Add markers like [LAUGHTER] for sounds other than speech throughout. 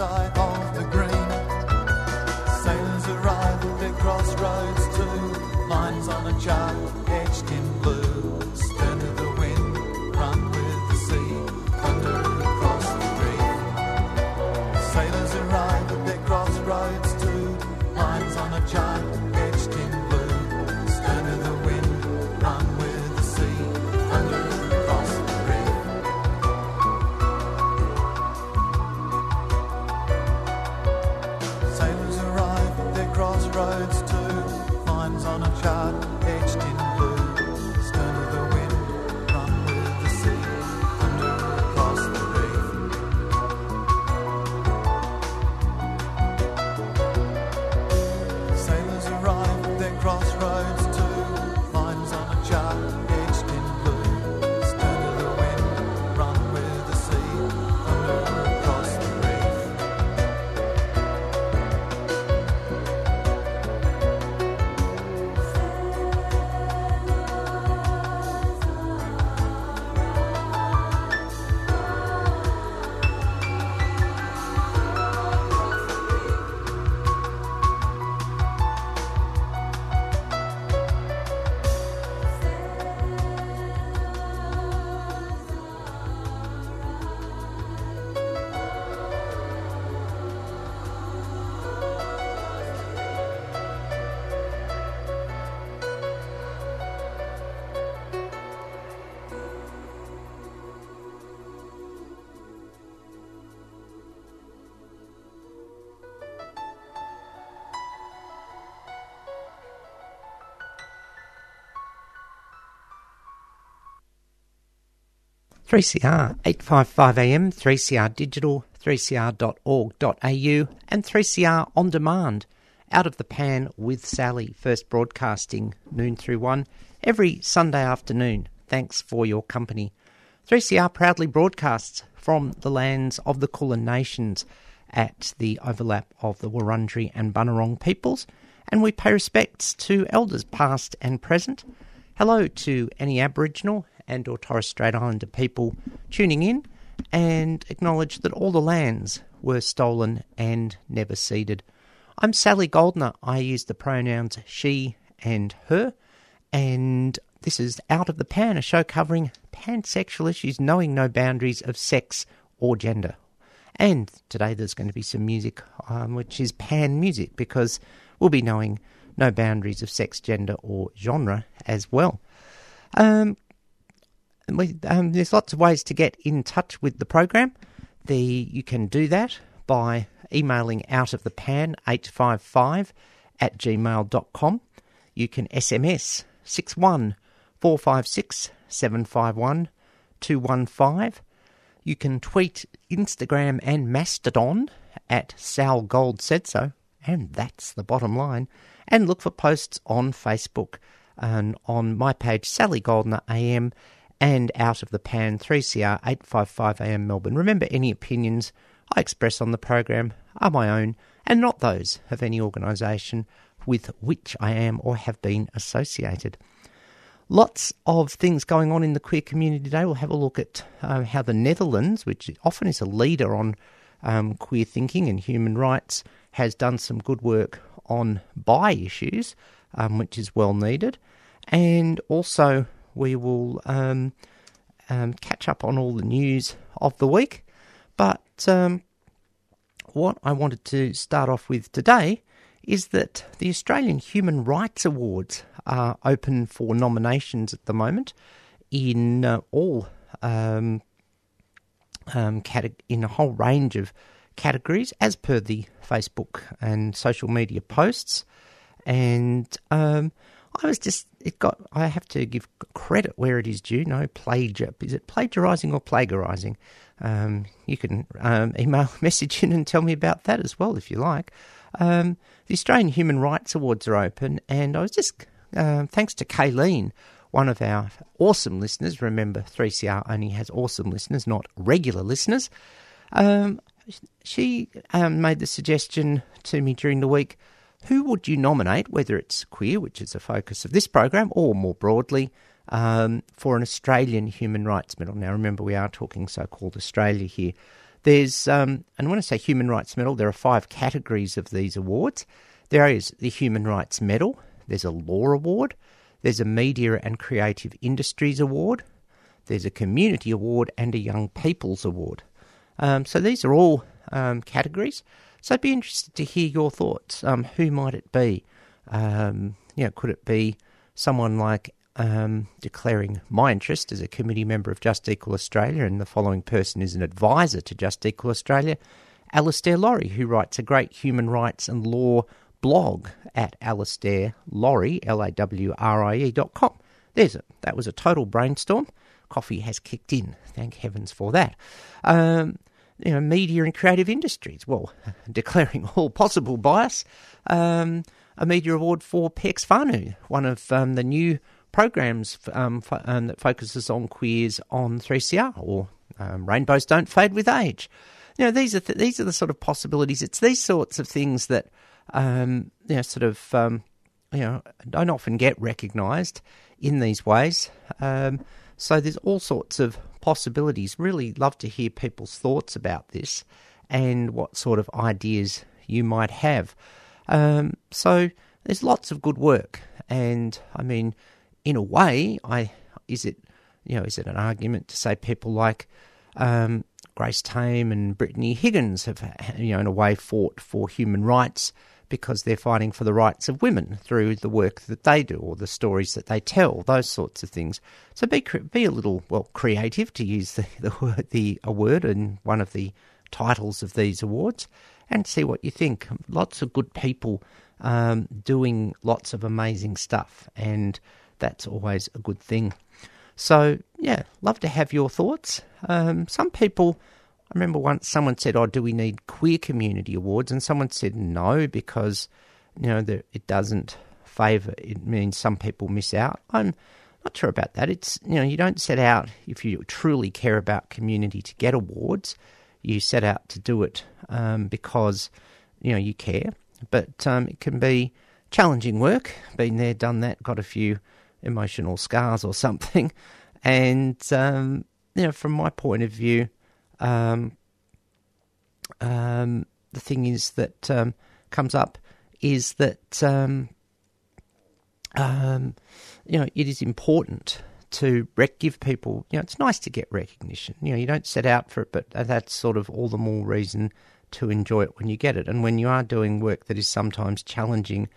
as I 3CR 855 AM, 3CR Digital, 3cr.org.au, and 3CR On Demand. Out of the Pan with Sally, first broadcasting noon through one every Sunday afternoon. Thanks for your company. 3CR proudly broadcasts from the lands of the Kulin Nations at the overlap of the Wurundjeri and Bunurong peoples, and we pay respects to elders past and present. Hello to any Aboriginal and or Torres Strait Islander people tuning in and acknowledge that all the lands were stolen and never ceded. I'm Sally Goldner. I use the pronouns she and her, and this is Out of the Pan, a show covering pansexual issues, knowing no boundaries of sex or gender. And today there's going to be some music, um, which is pan music, because we'll be knowing no boundaries of sex, gender, or genre as well. Um, um, there's lots of ways to get in touch with the program. The you can do that by emailing out of the pan 855 at gmail.com. You can SMS 61 456 751 215. You can tweet Instagram and Mastodon at Sal Gold said so, and that's the bottom line. And look for posts on Facebook and on my page, Sally Goldner AM, and Out of the Pan 3CR 855 AM Melbourne. Remember, any opinions I express on the program are my own and not those of any organisation with which I am or have been associated. Lots of things going on in the queer community today. We'll have a look at uh, how the Netherlands, which often is a leader on um, queer thinking and human rights, has done some good work on bi issues, um, which is well needed. And also, we will um, um catch up on all the news of the week. But um, what I wanted to start off with today is that the Australian Human Rights Awards are open for nominations at the moment in uh, all um, um, in a whole range of categories as per the Facebook and social media posts. And um, I was just, it got, I have to give credit where it is due. No plagiar, is it plagiarizing or plagiarizing? Um, you can um, email [LAUGHS] message in and tell me about that as well if you like. Um, the Australian Human Rights Awards are open, and I was just, uh, thanks to Kayleen, one of our awesome listeners. Remember, 3CR only has awesome listeners, not regular listeners. Um, she um, made the suggestion to me during the week who would you nominate, whether it's queer, which is the focus of this program, or more broadly, um, for an Australian Human Rights Medal? Now, remember, we are talking so called Australia here. There's, um, and when I say Human Rights Medal, there are five categories of these awards. There is the Human Rights Medal, there's a Law Award, there's a Media and Creative Industries Award, there's a Community Award, and a Young People's Award. Um, so these are all um, categories. So I'd be interested to hear your thoughts. Um, who might it be? Um, you know, could it be someone like um, declaring my interest as a committee member of Just Equal Australia, and the following person is an advisor to Just Equal Australia, Alastair Lawrie, who writes a great human rights and law blog at Alastair Lawrie, L-A-W-R-I-E dot com. There's a, that was a total brainstorm. Coffee has kicked in. Thank heavens for that. Um, you know, media and creative industries. Well, [LAUGHS] declaring all possible bias. Um, a media award for Pex Whānau, one of um, the new programs um, f- um, that focuses on queers on 3CR or um, Rainbows Don't Fade with Age. You know, these are th- these are the sort of possibilities. It's these sorts of things that um, you know, sort of you know, don't often get recognised in these ways. So there's all sorts of possibilities. Really love to hear people's thoughts about this and what sort of ideas you might have. Um, so there's lots of good work, and I mean, in a way, I is it you know is it an argument to say people like um, Grace Tame and Brittany Higgins have you know in a way fought for human rights because they're fighting for the rights of women through the work that they do or the stories that they tell, those sorts of things. So be be a little well creative to use the the the a word in one of the titles of these awards, and see what you think. Lots of good people um, doing lots of amazing stuff, and that's always a good thing. So, yeah, love to have your thoughts. Um, some people, I remember once someone said, Oh, do we need queer community awards? And someone said no, because, you know, the, it doesn't favour, it means some people miss out. I'm not sure about that. It's, you know, you don't set out, if you truly care about community, to get awards. You set out to do it um, because, you know, you care. But um, it can be challenging work. Been there, done that, got a few emotional scars or [LAUGHS] something. And, um, you know, from my point of view, um, um, the thing is that um, comes up is that, um, um, you know, it is important to rec- give people, you know, it's nice to get recognition. You know, you don't set out for it, but that's sort of all the more reason to enjoy it when you get it. And when you are doing work that is sometimes challenging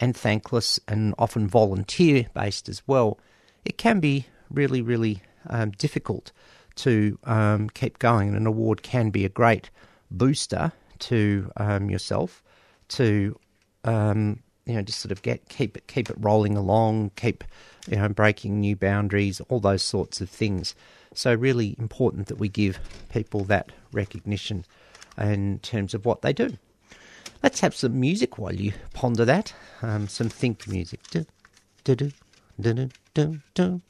and thankless and often volunteer based as well, it can be really, really um, difficult to um, keep going. And an award can be a great booster to um, yourself to um, you know just sort of get keep it keep it rolling along, keep you know breaking new boundaries, all those sorts of things. So really important that we give people that recognition in terms of what they do. Let's have some music while you ponder that. Um, some think music. Do, do, do, do, do, do.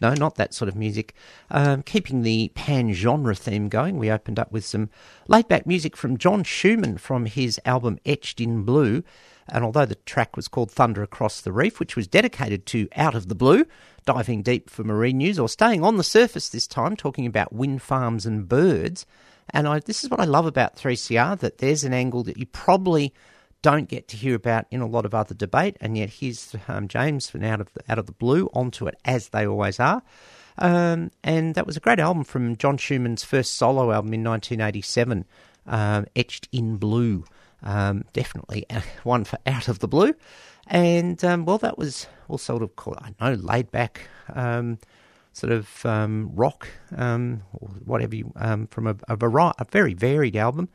No, not that sort of music. Um, keeping the pan genre theme going, we opened up with some laid back music from John Schumann from his album Etched in Blue. And although the track was called Thunder Across the Reef, which was dedicated to Out of the Blue, diving deep for marine news, or staying on the surface this time, talking about wind farms and birds, and I, this is what I love about 3CR that there's an angle that you probably don't get to hear about in a lot of other debate, and yet here's um, James from out of the, out of the blue onto it as they always are. Um, and that was a great album from John Schumann's first solo album in 1987, um, Etched in Blue. Um, definitely [LAUGHS] one for Out of the Blue. And um, well, that was all sort of, called, I know, laid back um, sort of um, rock um, or whatever you, um, from a, a, a, very varied album.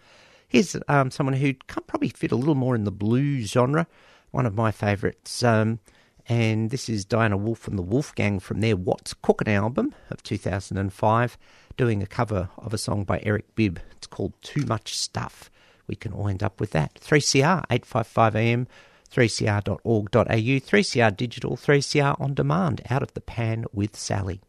Here's um, someone who probably fit a little more in the blues genre, one of my favourites. Um, and this is Diana Wolf and the Wolfgang from their What's Cookin' album of 2005, doing a cover of a song by Eric Bibb. It's called Too Much Stuff. We can all end up with that. 3CR, 855 AM 3cr.org.au, 3CR Digital, 3CR On Demand, out of the pan with Sally.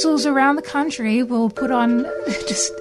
Councils around the country will put on [LAUGHS] just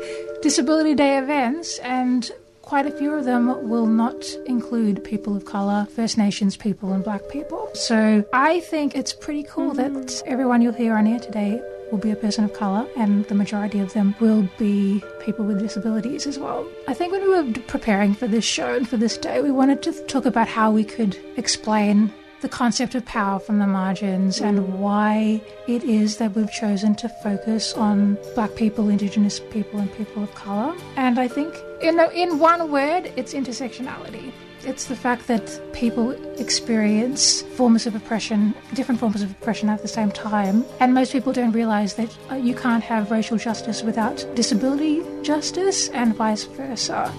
disability day events and quite a few of them will not include people of colour, First Nations people and black people. So I think it's pretty cool that mm-hmm. everyone you'll hear on air today will be a person of colour and the majority of them will be people with disabilities as well. I think when we were preparing for this show and for this day, we wanted to talk about how we could explain the concept of power from the margins and why it is that we've chosen to focus on black people, indigenous people, and people of colour. And I think, you know, in one word, it's intersectionality. It's the fact that people experience forms of oppression, different forms of oppression at the same time. And most people don't realise that uh, you can't have racial justice without disability justice and vice versa.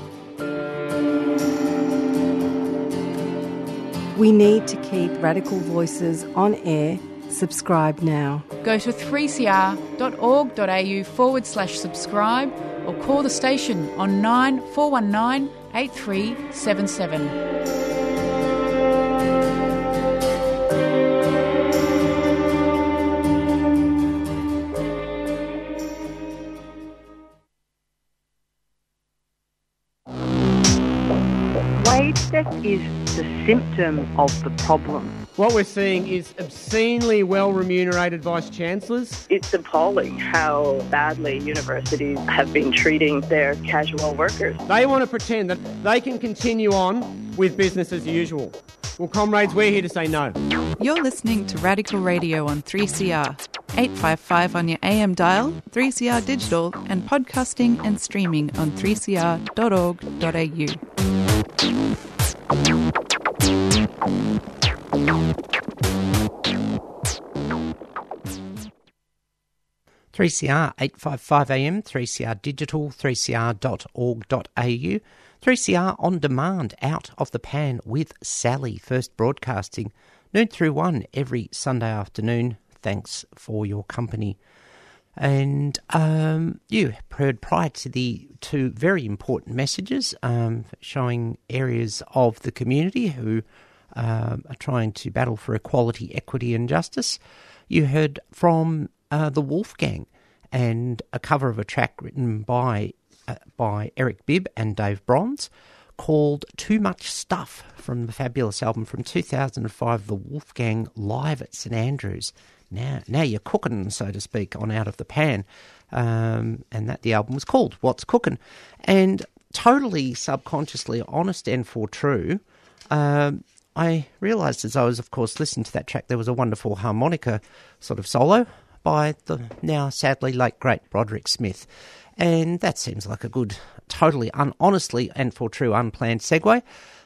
We need to keep radical voices on air. Subscribe now. Go to 3cr.org.au forward slash subscribe or call the station on 9419 8377. Wage theft is the symptom of the problem. What we're seeing is obscenely well remunerated vice chancellors. It's appalling how badly universities have been treating their casual workers. They want to pretend that they can continue on with business as usual. Well, comrades, we're here to say no. You're listening to Radical Radio on 3CR. 855 on your AM dial, 3CR digital, and podcasting and streaming on 3cr.org.au. 3CR 855 AM, 3CR digital, 3cr.org.au, 3CR on demand, out of the pan with Sally, first broadcasting, noon through one every Sunday afternoon. Thanks for your company. And um, you heard prior to the two very important messages um, showing areas of the community who um, are trying to battle for equality, equity, and justice. You heard from uh, the Wolfgang and a cover of a track written by uh, by Eric Bibb and Dave Bronze called Too Much Stuff from the fabulous album from 2005, The Wolfgang Live at St Andrews. Now, now you're cooking, so to speak, on Out of the Pan. Um, and that the album was called What's Cooking. And totally subconsciously, honest and for true, um, I realised as I was, of course, listening to that track, there was a wonderful harmonica sort of solo by the now sadly late great Broderick Smith. And that seems like a good, totally un- honestly and for true unplanned segue.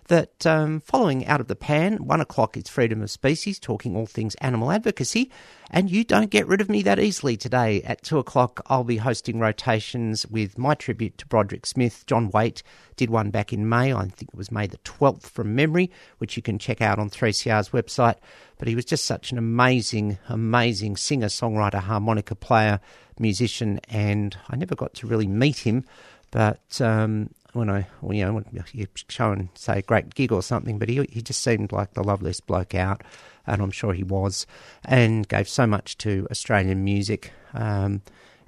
That um, following out of the pan, one o'clock is freedom of species, talking all things animal advocacy, and you don't get rid of me that easily today. At two o'clock, I'll be hosting rotations with my tribute to Broderick Smith. John Waite did one back in May, I think it was May the 12th from memory, which you can check out on 3CR's website. But he was just such an amazing, amazing singer, songwriter, harmonica player, musician, and I never got to really meet him, but um, when I, well, you know, when you show and say a great gig or something, but he he just seemed like the loveliest bloke out, and I'm sure he was, and gave so much to Australian music. Um,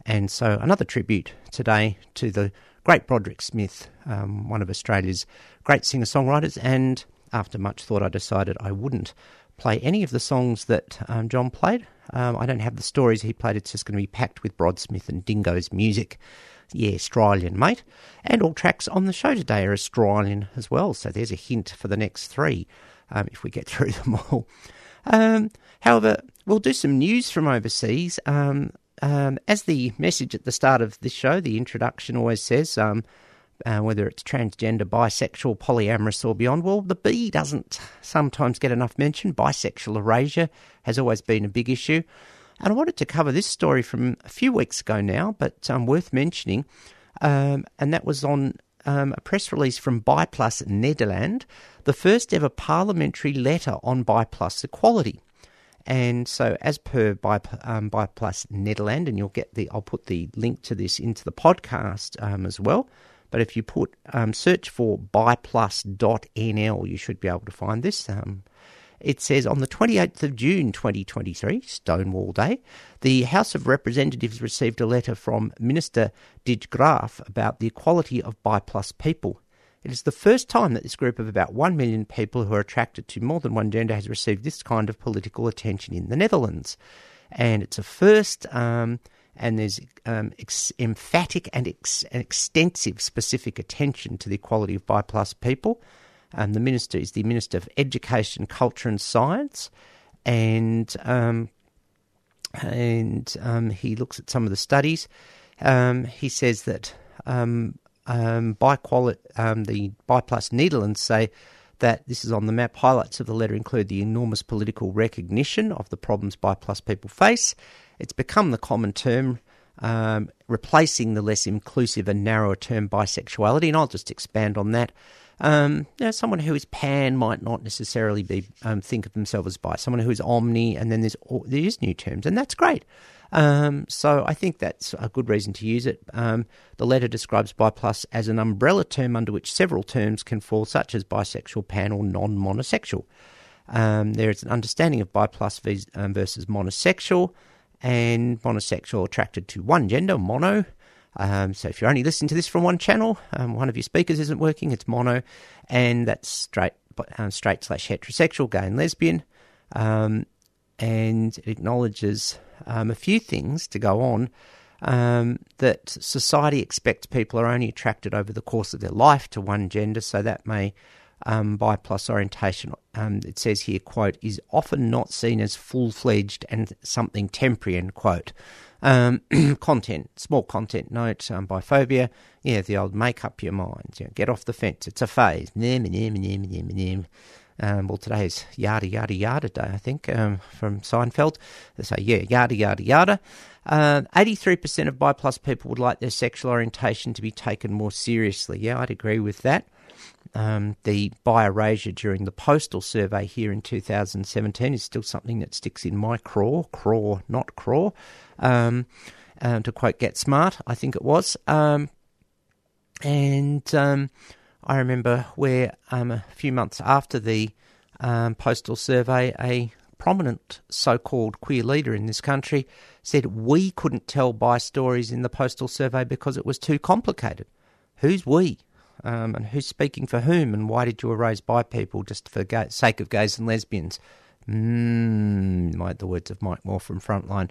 and so another tribute today to the great Broderick Smith, um, one of Australia's great singer songwriters. And after much thought, I decided I wouldn't play any of the songs that um, John played. Um, I don't have the stories he played. It's just going to be packed with Brod Smith and Dingoes music. Yeah, Australian, mate. And all tracks on the show today are Australian as well. So there's a hint for the next three um, if we get [LAUGHS] through them all. Um, however, we'll do some news from overseas. Um, um, as the message at the start of this show, the introduction always says, um, uh, whether it's transgender, bisexual, polyamorous, or beyond. Well, the B doesn't sometimes get enough mention. Bisexual erasure has always been a big issue. And I wanted to cover this story from a few weeks ago now, but um, worth mentioning. Um, and that was on um, a press release from BIPLUS Nederland, the first ever parliamentary letter on BIPLUS equality. And so, as per by um, BIPLUS Nederland, and you'll get the, I'll put the link to this into the podcast um, as well. But if you put um, search for biplus.nl, you should be able to find this. Um, it says on the 28th of June 2023, Stonewall Day, the House of Representatives received a letter from Minister Graaf about the equality of bi plus people. It is the first time that this group of about 1 million people who are attracted to more than one gender has received this kind of political attention in the Netherlands. And it's a first, um, and there's um, ex- emphatic and, ex- and extensive specific attention to the equality of bi plus people. Um, the minister is the Minister of Education, Culture and Science, and um, and um, he looks at some of the studies. Um, he says that um, um, Biquali- um, the BIPLUS Netherlands say that this is on the map. Highlights of the letter include the enormous political recognition of the problems BIPLUS people face. It's become the common term, um, replacing the less inclusive and narrower term bisexuality, and I'll just expand on that. Um, you know, someone who is pan might not necessarily be um, think of themselves as bi. Someone who is omni, and then there's there is new terms, and that's great. Um, so I think that's a good reason to use it. Um, the letter describes bi plus as an umbrella term under which several terms can fall, such as bisexual, pan, or non-monosexual. Um, there is an understanding of bi plus versus monosexual, and monosexual attracted to one gender, mono, um, so if you're only listening to this from one channel, um, one of your speakers isn't working, it's mono, and that's straight, um, straight slash heterosexual, gay and lesbian. Um, and it acknowledges um, a few things to go on um, that society expects people are only attracted over the course of their life to one gender, so that may um, BIPLUS orientation, um, it says here, quote, is often not seen as full fledged and something temporary, end quote. Um, [CLEARS THROAT] content, small content note, um, biphobia, yeah, the old make up your mind, get off the fence, it's a phase. Um, well, today is yada yada yada day, I think, um, from Seinfeld. They say, yeah, yada yada yada. Uh, 83% of bi plus people would like their sexual orientation to be taken more seriously. Yeah, I'd agree with that. Um, the bi erasure during the postal survey here in 2017 is still something that sticks in my craw, craw, not craw. Um, um, to quote Get Smart, I think it was. Um, and um, I remember where um, a few months after the postal survey, a prominent so called queer leader in this country said we couldn't tell bi stories in the postal survey because it was too complicated. Who's we? Um, and who's speaking for whom, and why did you erase bi people just for gay, sake of gays and lesbians? Mm, the words of Mike Moore from Frontline.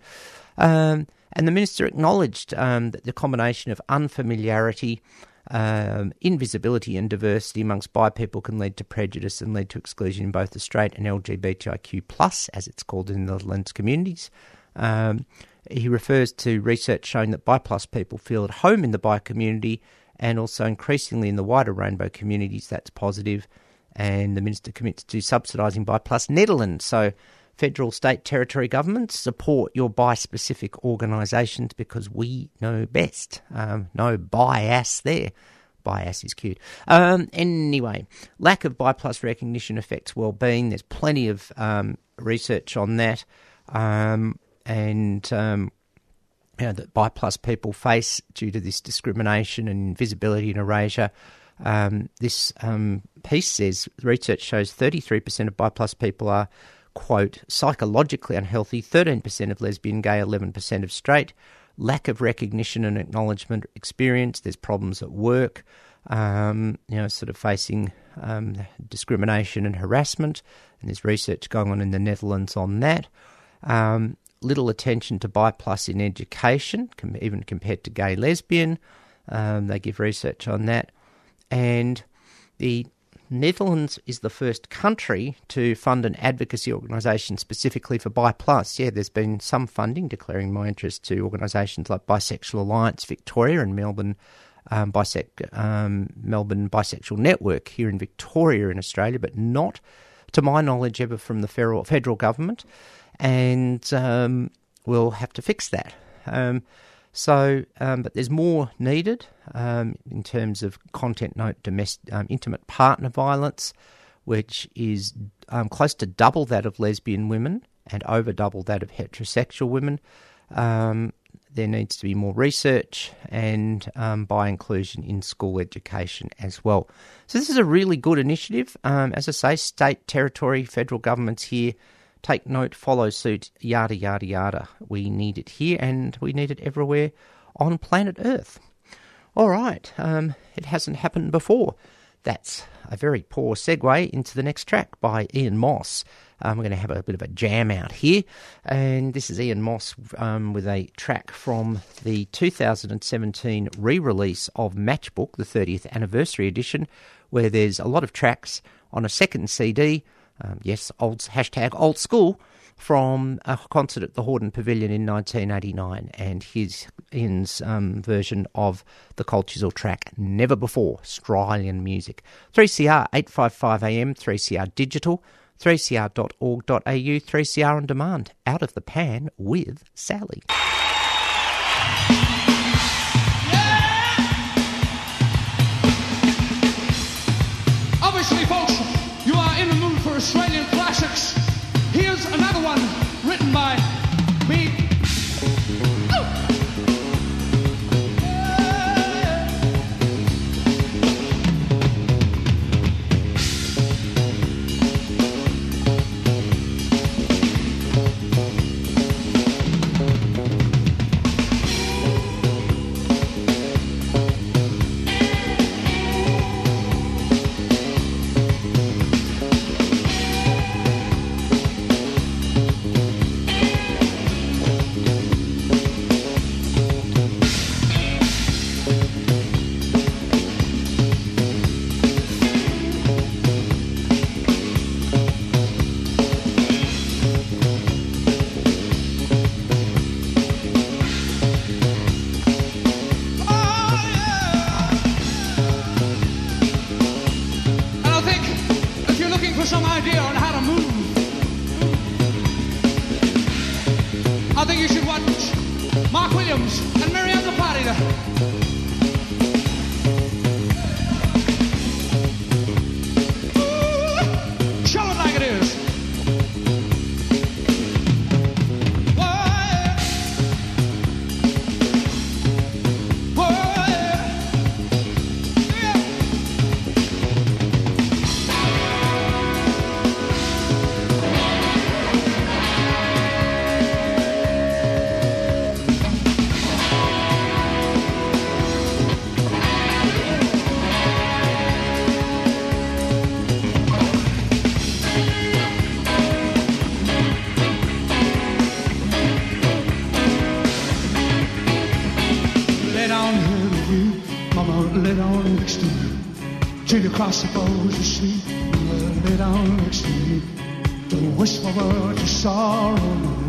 Um, and the minister acknowledged um, that the combination of unfamiliarity, um, invisibility, and diversity amongst bi people can lead to prejudice and lead to exclusion in both the straight and LGBTIQ plus, as it's called in the Netherlands communities. Um, he refers to research showing that bi plus people feel at home in the bi community and also increasingly in the wider rainbow communities, that's positive. And the minister commits to subsidising BIPLUS Netherlands. So, federal, state, territory governments support your bi specific organisations because we know best. Um, no bias there. Bias is cute. Um, anyway, lack of BIPLUS recognition affects well-being. There's plenty of um, research on that, um, and um, you know, that people face due to this discrimination and invisibility and erasure. Um, this um, piece says research shows 33% of BIPLUS people are, quote, psychologically unhealthy, 13% of lesbian, gay, 11% of straight, lack of recognition and acknowledgement experience, there's problems at work, um, you know, sort of facing um, discrimination and harassment, and there's research going on in the Netherlands on that. Um, little attention to bi plus in education, even compared to gay lesbian. Um, they give research on that. And the Netherlands is the first country to fund an advocacy organisation specifically for bi plus. Yeah, there's been some funding declaring my interest to organisations like Bisexual Alliance Victoria and Melbourne um, bisect, um, Melbourne Bisexual Network here in Victoria in Australia, but not, to my knowledge, ever from the federal, federal government. And um, we'll have to fix that. Um, so, um, but there's more needed um, in terms of content note domestic, um, intimate partner violence, which is close to double that of lesbian women and over double that of heterosexual women. There needs to be more research and by inclusion in school education as well. So, this is a really good initiative. as I say, state, territory, federal governments here take note, follow suit, yada, yada, yada. We need it here and we need it everywhere on planet Earth. All right, um, it hasn't happened before. That's a very poor segue into the next track by Ian Moss. Um, we're going to have a bit of a jam out here, and this is Ian Moss um, with a track from the 2017 re release of Matchbook, the 30th anniversary edition, where there's a lot of tracks on a second CD um, yes, old hashtag old school from a concert at the Hordern Pavilion in 1989, and his Ian's um, version of the Cold Chisel track "Never Before" Australian music. 3CR 855 AM, 3CR digital, 3cr.org.au, 3CR on demand. Out of the pan with Sally.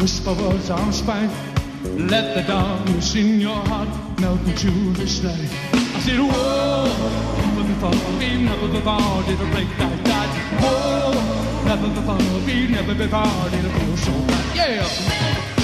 Whisper words of spite. Let the darkness in your heart melt into this light. I said, whoa, never before, we never before did a break like that. Whoa, never before, we never before did a feel so bad. Yeah.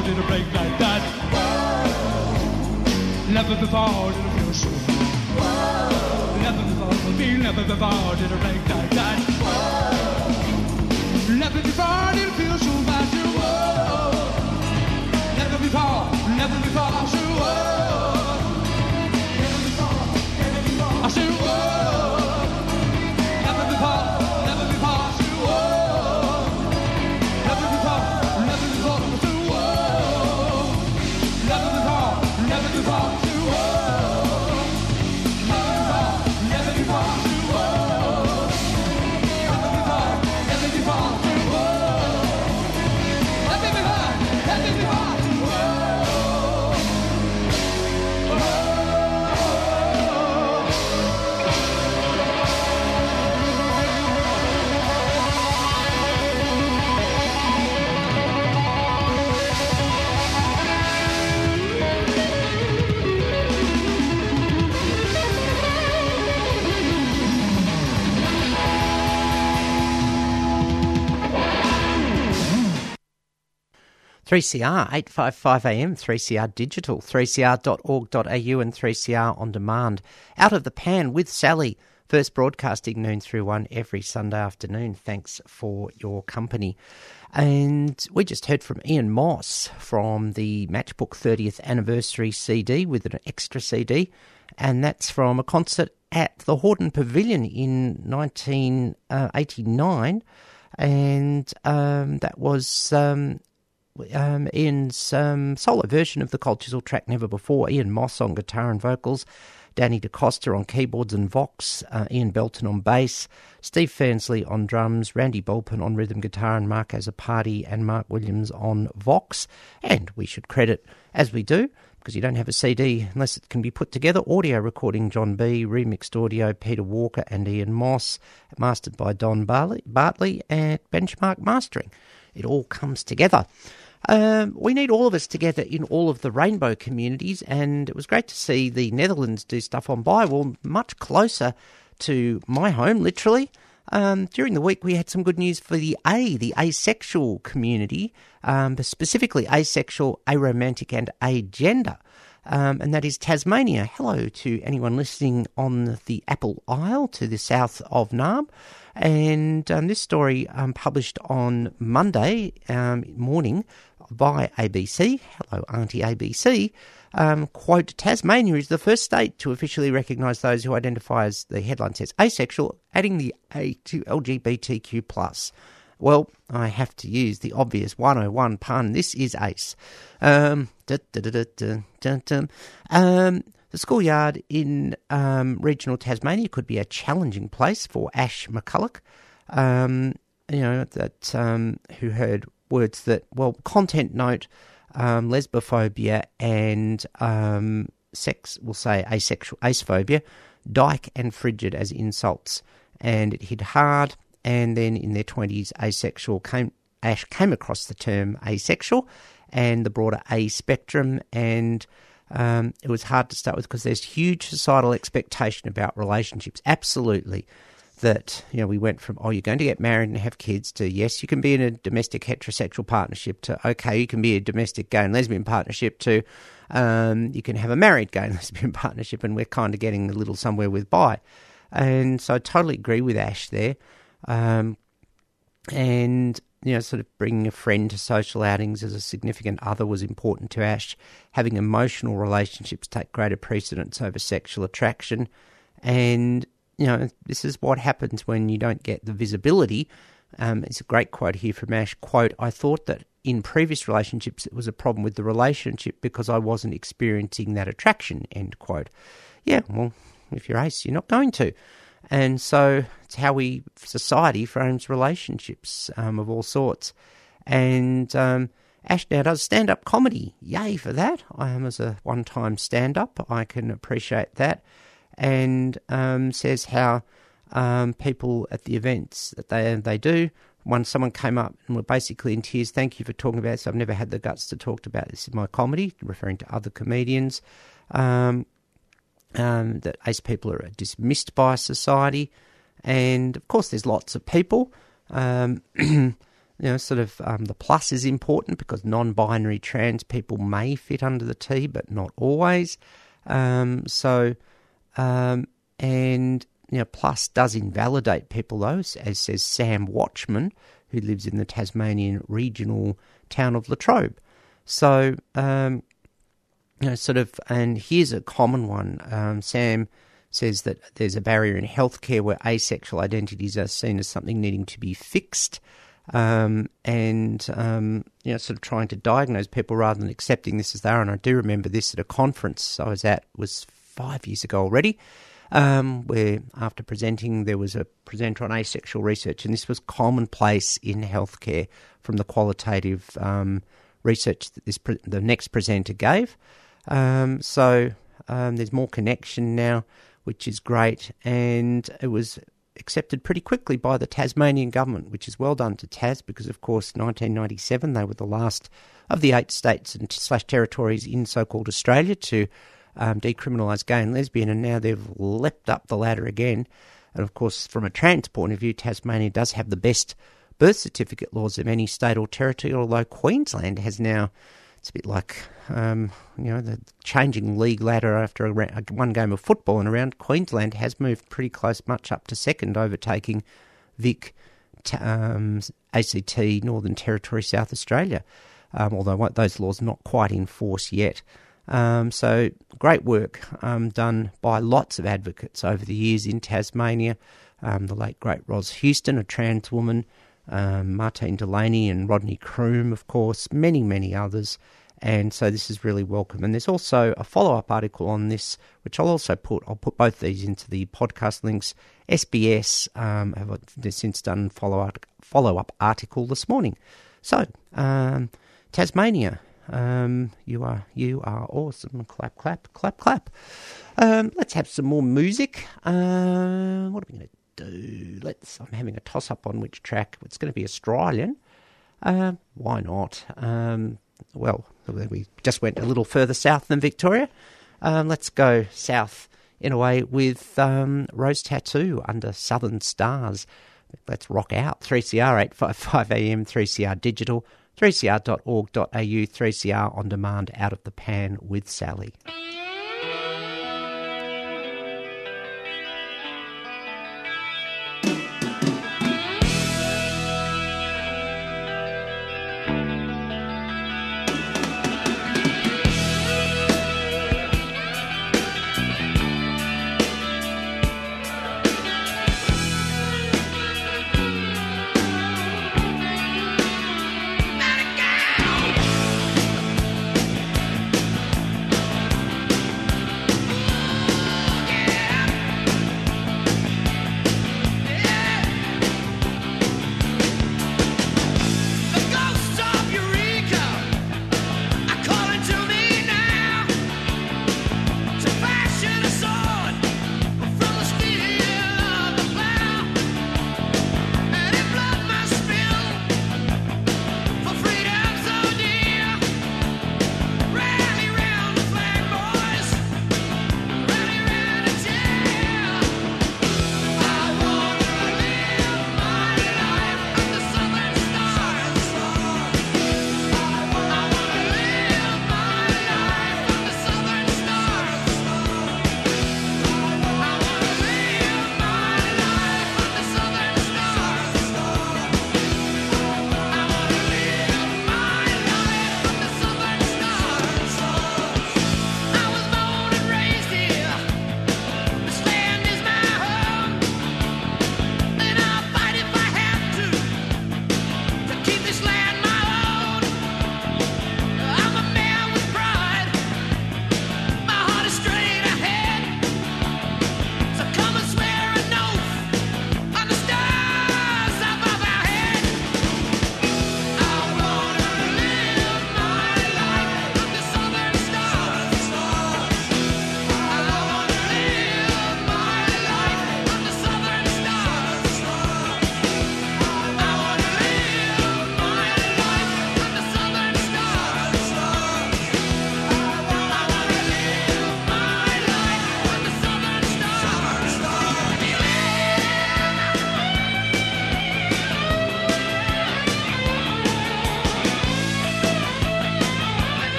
Before did a break like that. Whoa. Never before did it feel so Never before, me never before did a break like that. Whoa. Never before did 3CR, 855 AM, 3CR Digital, 3cr.org.au, and 3CR On Demand. Out of the Pan with Sally, first broadcasting noon through one every Sunday afternoon. Thanks for your company. And we just heard from Ian Moss from the Matchbook 30th Anniversary CD with an extra CD, and that's from a concert at the Hordern Pavilion in 1989. Uh, and um, that was um, um, Ian's solo version of the Cold Chisel track Never Before. Ian Moss on guitar and vocals, Danny DaCosta on keyboards and vox, uh, Ian Belton on bass, Steve Fernsley on drums, Randy Bulpin on rhythm guitar, and Mark Azzopardi and Mark Williams on vox. And we should credit, as we do, because you don't have a CD unless it can be put together. Audio recording John B, remixed audio Peter Walker and Ian Moss, mastered by Don Barley, Bartley at Benchmark Mastering. It all comes together. Um, we need all of us together in all of the rainbow communities, and it was great to see the Netherlands do stuff on Bywall much closer to my home, literally. Um, during the week, we had some good news for the A, the asexual community, um, specifically asexual, aromantic, and agender. Um, and that is Tasmania. Hello to anyone listening on the Apple Isle to the south of Narm. And um, this story um, published on Monday um, morning by ABC. Hello, Auntie ABC. Um, quote, Tasmania is the first state to officially recognise those who identify as, the headline says, asexual, adding the A to LGBTQ+. plus. Well, I have to use the obvious 101 pun. This is ACE. Um, da, da, da, um, the schoolyard in um, regional Tasmania could be a challenging place for Ash McCulloch, um, you know, that um, who heard words that, well, content note, um, lesbophobia and um, sex, we'll say asexual, acephobia, dyke and frigid as insults. And it hit hard, and then in their 20s, asexual came, Ash came across the term asexual and the broader A spectrum, and um, it was hard to start with because there's huge societal expectation about relationships. Absolutely. That, you know, we went from, oh, you're going to get married and have kids to, yes, you can be in a domestic heterosexual partnership to, okay, you can be a domestic gay and lesbian partnership to, um, you can have a married gay and [LAUGHS] lesbian partnership, and we're kind of getting a little somewhere with bi. And so I totally agree with Ash there. Um, and you know, sort of bringing a friend to social outings as a significant other was important to Ash. Having emotional relationships take greater precedence over sexual attraction. And, you know, this is what happens when you don't get the visibility. Um, it's a great quote here from Ash. Quote, I thought that in previous relationships it was a problem with the relationship because I wasn't experiencing that attraction, end quote. Yeah, well, if you're ace, you're not going to. And so it's how we, society, frames relationships um, of all sorts. And um, Ash now does stand up comedy. Yay for that. I am as a one time stand up. I can appreciate that. And um, says how um, people at the events that they, they do one someone came up and were basically in tears. Thank you for talking about this. I've never had the guts to talk about this in my comedy, referring to other comedians. Um, um, that ace people are dismissed by society, and of course, there's lots of people. Um, [CLEARS THROAT] you know, sort of um, the plus is important because non-binary trans people may fit under the T, but not always. Um, so, um, and you know, plus does invalidate people though, as says Sam Watchman, who lives in the Tasmanian regional town of Latrobe. So, um, you know, sort of, and here's a common one. Um, Sam says that there's a barrier in healthcare where asexual identities are seen as something needing to be fixed. Um, and um, you know, sort of trying to diagnose people rather than accepting this as they are. And I do remember this at a conference I was at was five years ago already, um, where after presenting there was a presenter on asexual research, and this was commonplace in healthcare from the qualitative um, research that this pre- the next presenter gave. Um, so um, there's more connection now, which is great, and it was accepted pretty quickly by the Tasmanian government, which is well done to Tas because, of course, 1997 they were the last of the eight states and slash territories in so-called Australia to um, decriminalise gay and lesbian, and now they've leapt up the ladder again. And of course, from a trans point of view, Tasmania does have the best birth certificate laws of any state or territory, although Queensland has now it's a bit like um, you know the changing league ladder after a, a, one game of football and around. Queensland has moved pretty close, much up to second, overtaking Vic, um, ACT, Northern Territory, South Australia. Um, although those laws are not quite in force yet. Um, so great work um, done by lots of advocates over the years in Tasmania. Um, the late great Ros Houston, a trans woman, um, Martine Delaney and Rodney Croome, of course, many, many others. And so this is really welcome. And there's also a follow up article on this, which I'll also put. I'll put both these into the podcast links. SBS um, have since done follow up follow up article this morning. So um, Tasmania, um, you are you are awesome. Clap clap clap clap. Um, let's have some more music. Uh, what are we going to do? Let's. I'm having a toss up on which track. It's going to be Australian. Uh, why not? Um, well, we just went a little further south than Victoria. Um, let's go south in a way with um, Rose Tattoo under Southern Stars. Let's rock out. 3CR 855 AM, 3CR Digital, 3cr.org.au, 3CR on demand, out of the pan with Sally.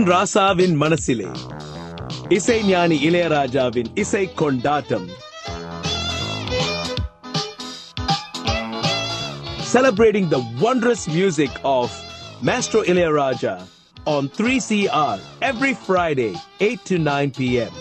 என் ராசாவின் மனசிலே இசைஞானி இளையராஜாவின் இசை கொண்டாட்டம் celebrating the wondrous music of Maestro Ilayaraja on 3CR every Friday, 8 to 9 p.m.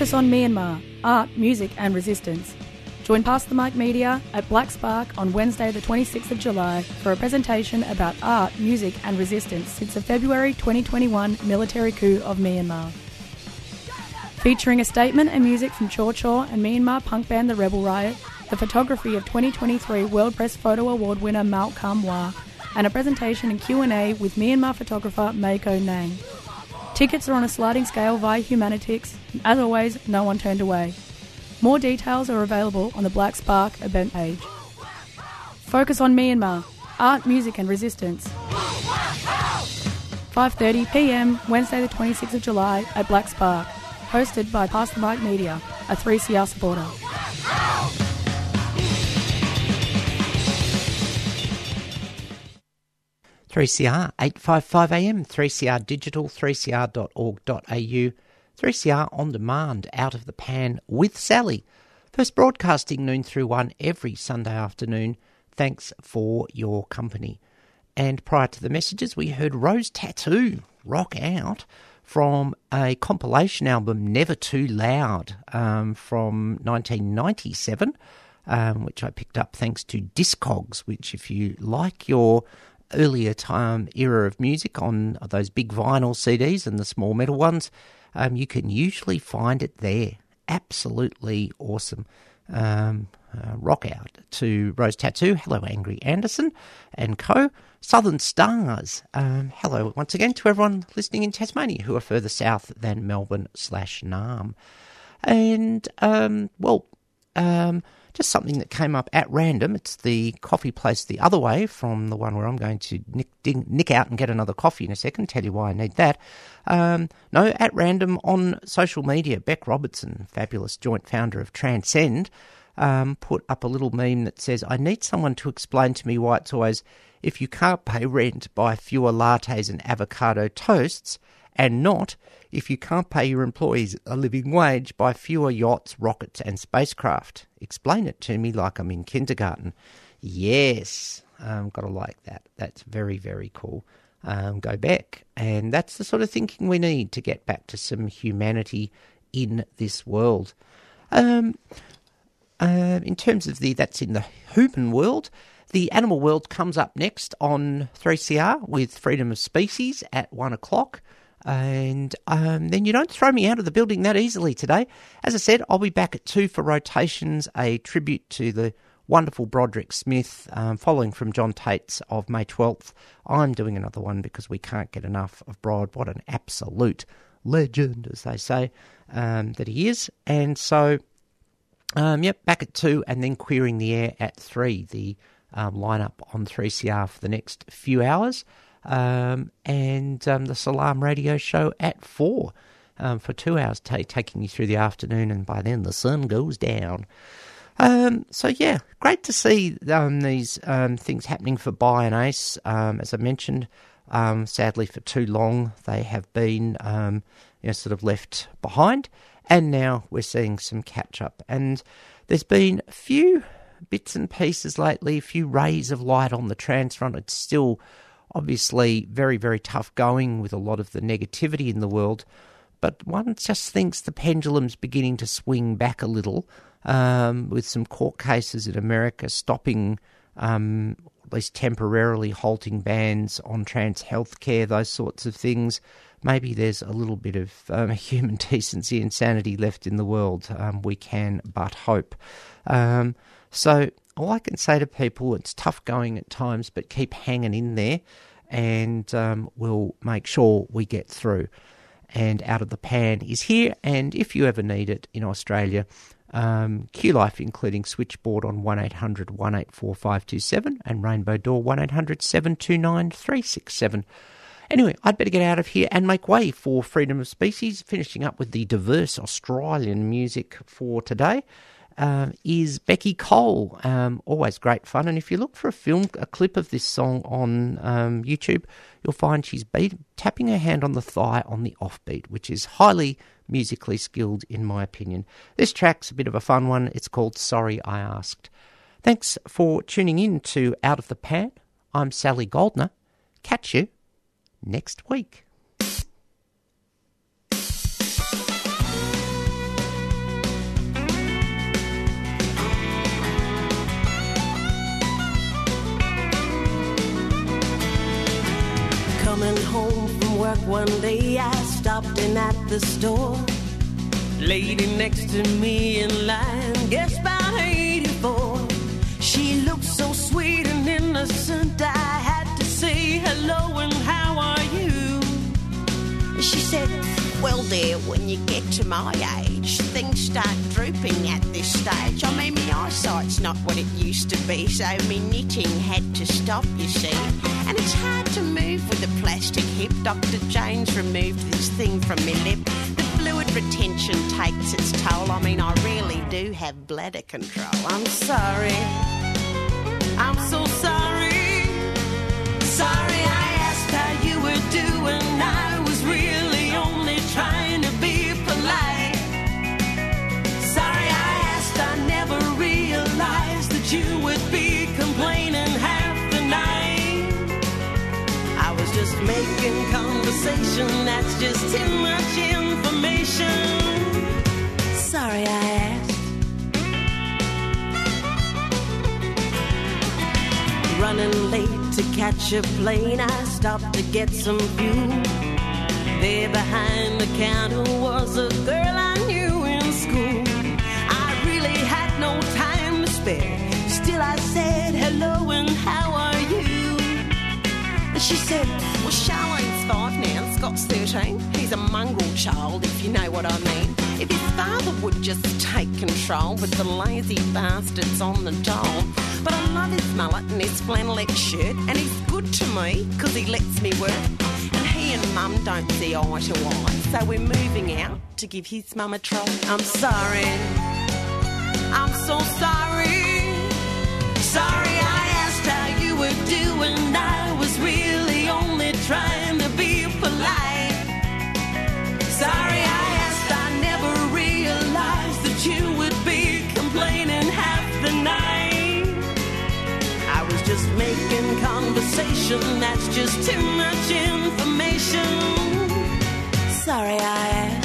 Focus on Myanmar, art, music and resistance. Join Past the Mic Media at Black Spark on Wednesday the 26th of July for a presentation about art, music and resistance since the February 2021 military coup of Myanmar. Featuring a statement and music from Chaw Chaw and Myanmar punk band The Rebel Riot, the photography of 2023 World Press Photo Award winner Mao Kamwa, and a presentation and Q&A with Myanmar photographer Meiko Nang. Tickets are on a sliding scale via Humanitix. and As always, no one turned away. More details are available on the Black Spark event page. Focus on Myanmar, art, music and resistance. 5:30 p.m. Wednesday the 26th of July at Black Spark, hosted by Past the Mic Media, a 3CR supporter. Three CR eight five five AM, three CR digital, three CR.org.au, three CR on demand, out of the pan with Sally. First broadcasting noon through one every Sunday afternoon. Thanks for your company. And prior to the messages, we heard Rose Tattoo rock out from a compilation album, Never Too Loud, um, from 1997, um, which I picked up thanks to Discogs, which, if you like your earlier time era of music on those big vinyl CDs and the small metal ones, um, you can usually find it there. Absolutely awesome. Um, uh, rock out to Rose Tattoo. Hello, Angry Anderson and co. Southern Stars. Um, hello once again to everyone listening in Tasmania who are further south than Melbourne slash Narm. And, um, well, um, just something that came up at random. It's the coffee place the other way from the one where I'm going to nick, ding, nick out and get another coffee in a second. Tell you why I need that. Um, no, at random on social media, Beck Robertson, fabulous joint founder of Transcend, um, put up a little meme that says, I need someone to explain to me why it's always, if you can't pay rent, buy fewer lattes and avocado toasts, and not, if you can't pay your employees a living wage, buy fewer yachts, rockets, and spacecraft. Explain it to me like I'm in kindergarten. Yes, um, gotta like that. That's very, very cool. Um, go back. And that's the sort of thinking we need to get back to some humanity in this world. Um, uh, in terms of the that's in the human world, the animal world comes up next on 3CR with Freedom of Species at one o'clock. And um, then you don't throw me out of the building that easily today. As I said, I'll be back at two for rotations, a tribute to the wonderful Broderick Smith, um, following from John Tate's of May 12th. I'm doing another one because we can't get enough of Brod. What an absolute legend, as they say, um, that he is. And so, um, yep, back at two, and then queering the air at three. The um, lineup on 3CR for the next few hours um, and um, the Salam radio show at four um, for two hours, t- taking you through the afternoon, and by then the sun goes down. Um, so yeah, great to see um, these um, things happening for Bi and Ace. as I mentioned, sadly for too long they have been you know, sort of left behind, and now we're seeing some catch up. And there's been a few bits and pieces lately, a few rays of light on the trans front. It's still obviously very, very tough going with a lot of the negativity in the world. But one just thinks the pendulum's beginning to swing back a little um, with some court cases in America stopping, um, at least temporarily, halting bans on trans health care, those sorts of things. Maybe there's a little bit of um, [LAUGHS] human decency and sanity left in the world. Um, we can but hope. Um, so all I can say to people, it's tough going at times, but keep hanging in there and um, we'll make sure we get through. And Out of the Pan is here, and if you ever need it in Australia, Um, Q Life, including switchboard on 1800 184 527 and Rainbow Door 1800 729 367. Anyway, I'd better get out of here and make way for Freedom of Species, finishing up with the diverse Australian music for today. Uh, is Beccy Cole. Um, always great fun. And if you look for a film, a clip of this song on um, YouTube, you'll find she's beat, tapping her hand on the thigh on the offbeat, which is highly musically skilled, in my opinion. This track's a bit of a fun one. It's called Sorry I Asked. Thanks for tuning in to Out of the Pan. I'm Sally Goldner. Catch you next week. Coming home from work one day, I stopped in at the store. Lady next to me in line, guess about 84. She looked so sweet and innocent, I had to say hello and how are you? She said, Well, dear, when you get to my age, things start drooping at this stage. I mean, my eyesight's not what it used to be, so me knitting had to stop, you see. And it's hard to move with a plastic hip. Dr. James removed this thing from my lip. The fluid retention takes its toll. I mean, I really do have bladder control. I'm sorry. I'm so sorry. Sorry just making conversation, that's just too much information. Sorry I asked. Running late to catch a plane, I stopped to get some fuel. There behind the counter was a girl I knew in school. I really had no time to spare. Still, I said hello and how she said, Well, Charlene's five now, Scott's 13. He's a mongrel child, if you know what I mean. If his father would just take control with the lazy bastards on the dole. But I love his mullet and his flannelette shirt, and he's good to me because he lets me work. And he and mum don't see eye to eye, so we're moving out to give his mum a try. I'm sorry. I'm so sorry. Sorry I asked how you were doing. I conversation, that's just too much information. Sorry I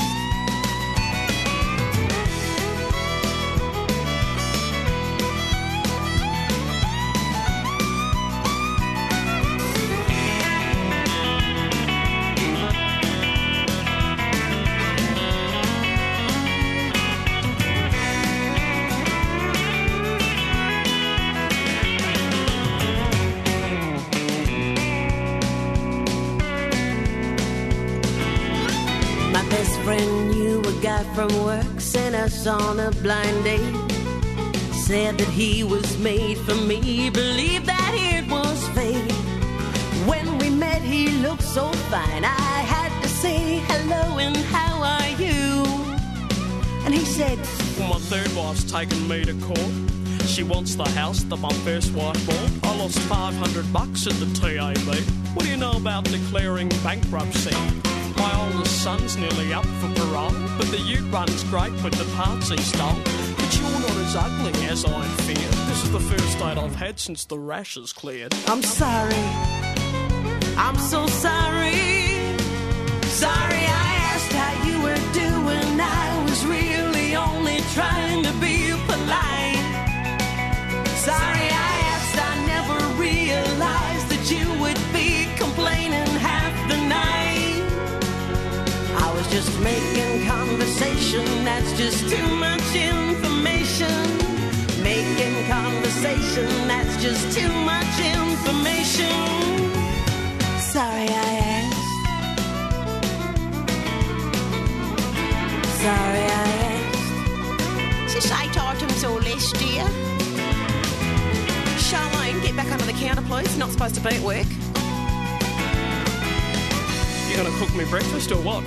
us on a blind date. Said that he was made for me, believed that it was fate. When we met, he looked so fine. I had to say hello and how are you? And he said, Well, my third wife's taken me to court. She wants the house that my first wife bought. I lost 500 bucks at the TAB. What do you know about declaring bankruptcy? My son's nearly up for parole, but the ute runs great with the parts he stole. But you're not as ugly as I feared. This is the first date I've had since the rash has cleared. I'm sorry. I'm so. Sorry That's just too much information. Making conversation, that's just too much information. Sorry I asked. Sorry I asked. Since I taught him so less, dear. Charlene, get back under the counter, please. Not supposed to be at work. You gonna cook me breakfast or what?